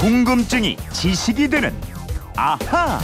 궁금증이 지식이 되는 아하.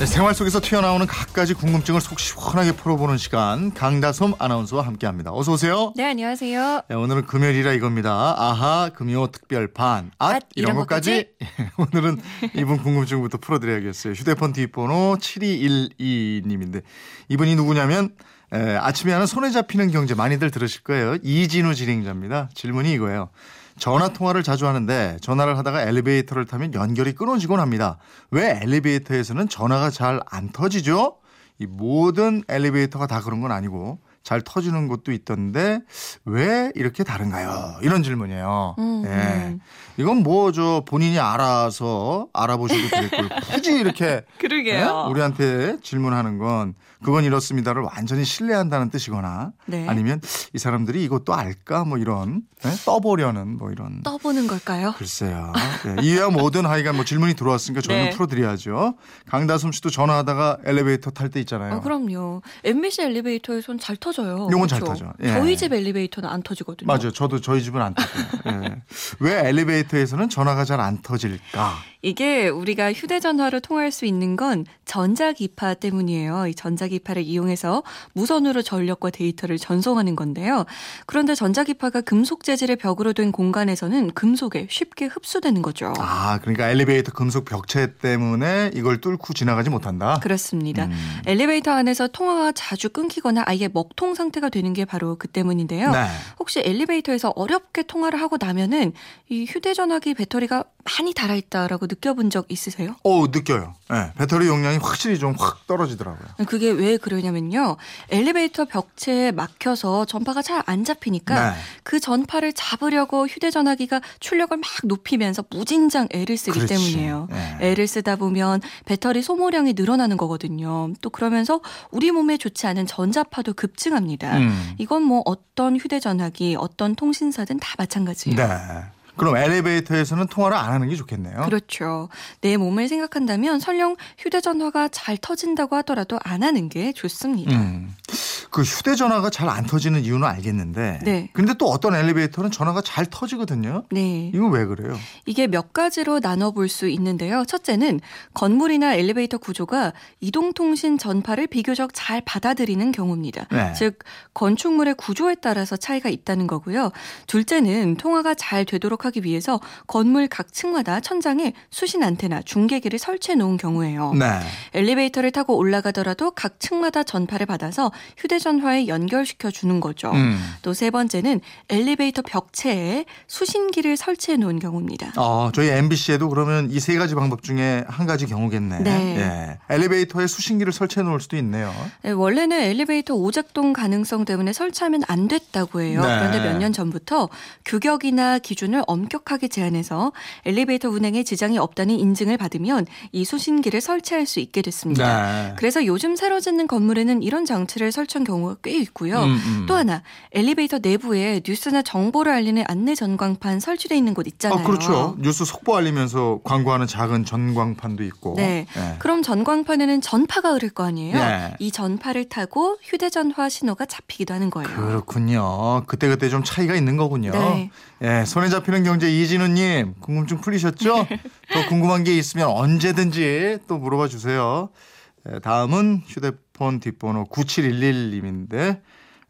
네, 생활 속에서 튀어나오는 갖가지 궁금증을 속 시원하게 풀어보는 시간 강다솜 아나운서와 함께합니다. 어서 오세요. 네, 안녕하세요. 네, 오늘은 금요일이라 이겁니다. 아하 금요 특별판 앗 앗, 이런 이런 것까지 오늘은 이분 궁금증부터 풀어드려야겠어요. 휴대폰 뒷번호 7212님인데 이분이 누구냐면 에, 아침에 하는 손에 잡히는 경제 많이들 들으실 거예요. 이진우 진행자입니다. 질문이 이거예요. 전화 통화를 자주 하는데 전화를 하다가 엘리베이터를 타면 연결이 끊어지곤 합니다. 왜 엘리베이터에서는 전화가 잘 안 터지죠? 이 모든 엘리베이터가 다 그런 건 아니고 잘 터지는 곳도 있던데 왜 이렇게 다른가요? 이런 질문이에요. 음, 예. 음. 이건 뭐 저 본인이 알아서 알아보셔도 되겠고 굳이 이렇게 그러게요. 예? 우리한테 질문하는 건 그건 이렇습니다를 완전히 신뢰한다는 뜻이거나 네. 아니면 이 사람들이 이것도 알까 뭐 이런 예? 떠보려는 뭐 이런 떠보는 걸까요? 글쎄요. 예, 이외와 모든 하여간 뭐 질문이 들어왔으니까 저희는 네. 풀어드려야죠. 강다솜 씨도 전화하다가 엘리베이터 탈 때 있잖아요. 어, 그럼요. MBC 엘리베이터에선 잘터 져요. 요건 잘 그쵸? 터져. 예. 저희 집 엘리베이터는 안 터지거든요. 맞아요. 저도 저희 집은 안 터져요. 예. 왜 엘리베이터에서는 전화가 잘 안 터질까? 이게 우리가 휴대전화로 통화할 수 있는 건 전자기파 때문이에요. 이 전자기파를 이용해서 무선으로 전력과 데이터를 전송하는 건데요. 그런데 전자기파가 금속 재질의 벽으로 된 공간에서는 금속에 쉽게 흡수되는 거죠. 아, 그러니까 엘리베이터 금속 벽체 때문에 이걸 뚫고 지나가지 못한다. 그렇습니다. 음. 엘리베이터 안에서 통화가 자주 끊기거나 아예 먹통 상태가 되는 게 바로 그 때문인데요. 네. 혹시 엘리베이터에서 어렵게 통화를 하고 나면은 이 휴대전화기 배터리가 많이 닳아있다라고 느껴본 적 있으세요? 오, 느껴요. 예, 배터리 용량이 확실히 좀 확 떨어지더라고요. 그게 왜 그러냐면요. 엘리베이터 벽체에 막혀서 전파가 잘 안 잡히니까 네. 그 전파를 잡으려고 휴대전화기가 출력을 막 높이면서 무진장 애를 쓰기 그렇지. 때문이에요. 예. 애를 쓰다 보면 배터리 소모량이 늘어나는 거거든요. 또 그러면서 우리 몸에 좋지 않은 전자파도 급증합니다. 음. 이건 뭐 어떤 휴대전화기, 어떤 통신사든 다 마찬가지예요. 네. 그럼 엘리베이터에서는 통화를 안 하는 게 좋겠네요. 그렇죠. 내 몸을 생각한다면 설령 휴대전화가 잘 터진다고 하더라도 안 하는 게 좋습니다. 음. 그 휴대전화가 잘 안 터지는 이유는 알겠는데. 네. 근데 또 어떤 엘리베이터는 전화가 잘 터지거든요. 네. 이건 왜 그래요? 이게 몇 가지로 나눠 볼 수 있는데요. 첫째는 건물이나 엘리베이터 구조가 이동통신 전파를 비교적 잘 받아들이는 경우입니다. 네. 즉, 건축물의 구조에 따라서 차이가 있다는 거고요. 둘째는 통화가 잘 되도록 하기 위해서 건물 각 층마다 천장에 수신 안테나, 중계기를 설치해 놓은 경우예요. 네. 엘리베이터를 타고 올라가더라도 각 층마다 전파를 받아서 휴대 전화에 연결시켜 주는 거죠. 음. 또세 번째는 엘리베이터 벽체에 수신기를 설치해 놓은 경우입니다. 어, 저희 MBC에도 그러면 이 세 가지 방법 중에 한 가지 경우겠네. 네. 예. 엘리베이터에 수신기를 설치해 놓을 수도 있네요. 네, 원래는 엘리베이터 오작동 가능성 때문에 설치하면 안 됐다고 해요. 네. 그런데 몇 년 전부터 규격이나 기준을 엄격하게 제한해서 엘리베이터 운행에 지장이 없다는 인증을 받으면 이 수신기를 설치할 수 있게 됐습니다. 네. 그래서 요즘 새로 짓는 건물에는 이런 장치를 설치한 경우 가 꽤 있고요. 음, 음. 또 하나 엘리베이터 내부에 뉴스나 정보를 알리는 안내 전광판 설치돼 있는 곳 있잖아요. 아, 그렇죠. 뉴스 속보 알리면서 광고하는 작은 전광판도 있고. 네. 예. 그럼 전광판에는 전파가 흐를 거 아니에요. 네. 이 전파를 타고 휴대전화 신호가 잡히기도 하는 거예요. 그렇군요. 그때 그때 좀 차이가 있는 거군요. 네. 예, 손에 잡히는 경제 이진우님 궁금증 풀리셨죠? 더 궁금한 게 있으면 언제든지 또 물어봐 주세요. 예, 다음은 휴대폰 뒷번호 9711님인데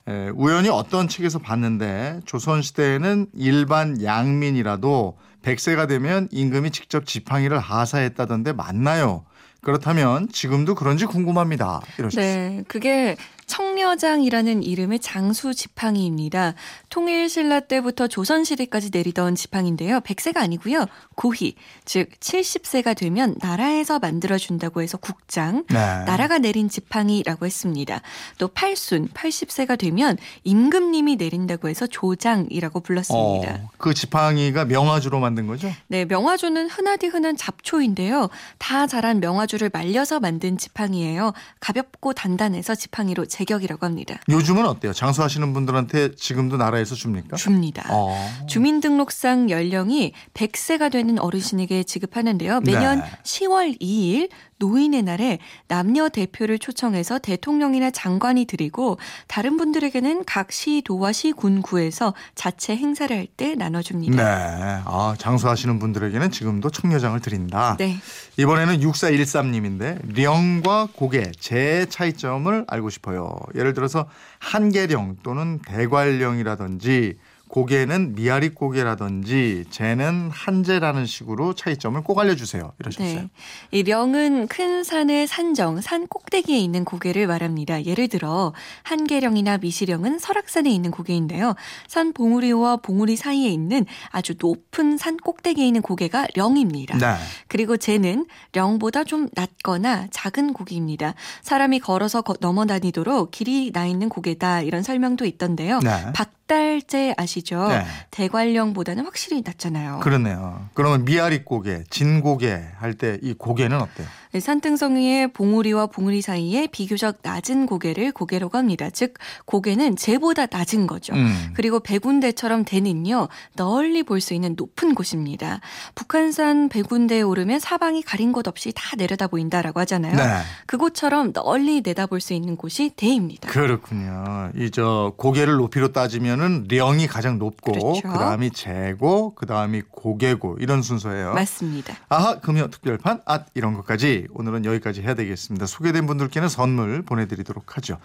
예, 우연히 어떤 책에서 봤는데 조선시대에는 일반 양민이라도 100세가 되면 임금이 직접 지팡이를 하사했다던데 맞나요? 그렇다면 지금도 그런지 궁금합니다. 이러셨어요. 네, 그게 청려장이라는 이름의 장수 지팡이입니다. 통일신라 때부터 조선시대까지 내리던 지팡인데요. 100세가 아니고요. 고희, 즉 70세가 되면 나라에서 만들어준다고 해서 국장, 네. 나라가 내린 지팡이라고 했습니다. 또 팔순, 80세가 되면 임금님이 내린다고 해서 조장이라고 불렀습니다. 어, 그 지팡이가 명아주로 만든 거죠? 네, 명화주는 흔하디 흔한 잡초인데요. 다 자란 명화주를 말려서 만든 지팡이에요. 가볍고 단단해서 지팡이로 제 격이라고 합니다. 요즘은 어때요? 장수하시는 분들한테 지금도 나라에서 줍니까? 줍니다. 어. 주민등록상 연령이 100세가 되는 어르신에게 지급하는데요. 매년 네. 10월 2일 노인의 날에 남녀 대표를 초청해서 대통령이나 장관이 드리고 다른 분들에게는 각 시 도와 시 군 구에서 자체 행사를 할 때 나눠줍니다. 네. 아, 장수하시는 분들에게는 지금도 청려장을 드린다. 네. 이번에는 6413님인데 령과 고개 제 차이점을 알고 싶어요. 예를 들어서 한계령 또는 대관령이라든지 고개는 미아리 고개라든지 재는 한재라는 식으로 차이점을 꼭 알려주세요. 이러셨어요. 네. 이 령은 큰 산의 산정, 산 꼭대기에 있는 고개를 말합니다. 예를 들어 한계령이나 미시령은 설악산에 있는 고개인데요. 산 봉우리와 봉우리 사이에 있는 아주 높은 산 꼭대기에 있는 고개가 령입니다. 네. 그리고 재는 령보다 좀 낮거나 작은 고개입니다. 사람이 걸어서 거- 넘어 다니도록 길이 나 있는 고개다 이런 설명도 있던데요. 네. 박 달재 아시죠? 네. 대관령보다는 확실히 낮잖아요. 그러네요. 그러면 미아리 고개, 진 고개 할 때 이 고개는 어때요? 네, 산등성 위의 봉우리와 봉우리 사이에 비교적 낮은 고개를 고개라고 합니다. 즉 고개는 재보다 낮은 거죠. 음. 그리고 백운대처럼 대는요 널리 볼 수 있는 높은 곳입니다. 북한산 백운대에 오르면 사방이 가린 곳 없이 다 내려다 보인다라고 하잖아요. 네. 그곳처럼 널리 내다볼 수 있는 곳이 대입니다. 그렇군요. 이 저 고개를 높이로 따지면은 령이 가장 높고 그렇죠. 그 다음이 재고 그 다음이 고개고 이런 순서예요. 맞습니다. 아하 금요 특별판 앗 이런 것까지 오늘은 여기까지 해야 되겠습니다. 소개된 분들께는 선물 보내드리도록 하죠.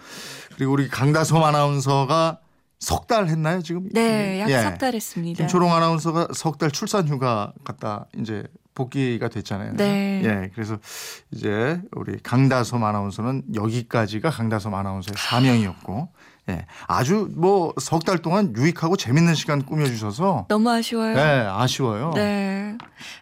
그리고 우리 강다솜 아나운서가 석달 했나요 지금? 네, 약 예. 석달 했습니다. 김초롱 아나운서가 석 달 출산 휴가 갔다 이제 복귀가 됐잖아요. 네. 예, 그래서 이제 우리 강다솜 아나운서는 여기까지가 강다솜 아나운서의 사명이었고, 예, 아주 뭐 석 달 동안 유익하고 재밌는 시간 꾸며주셔서, 너무 아쉬워요. 예, 아쉬워요. 네.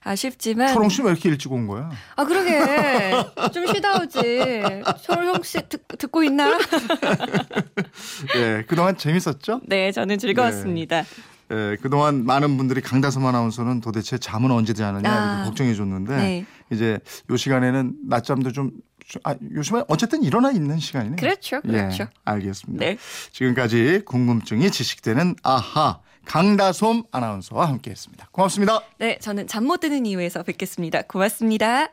아쉽지만 초롱 씨왜 이렇게 일찍 온 거야? 아 그러게 좀 쉬다 오지. 초롱 씨 듣, 듣고 있나? 예, 그동안 재밌었죠? 네, 저는 즐거웠습니다. 예, 그동안 많은 분들이 강다솜 아나운서는 도대체 잠은 언제 자느냐 아. 걱정해 줬는데, 네. 이제 요 시간에는 낮잠도 좀, 좀- 아, 요즘에 어쨌든 일어나 있는 시간이네요. 그렇죠, 그렇죠. 예, 알겠습니다. 네. 지금까지 궁금증이 지식되는 아하 강다솜 아나운서와 함께했습니다. 고맙습니다. 네, 저는 잠 못 드는 이유에서 뵙겠습니다. 고맙습니다.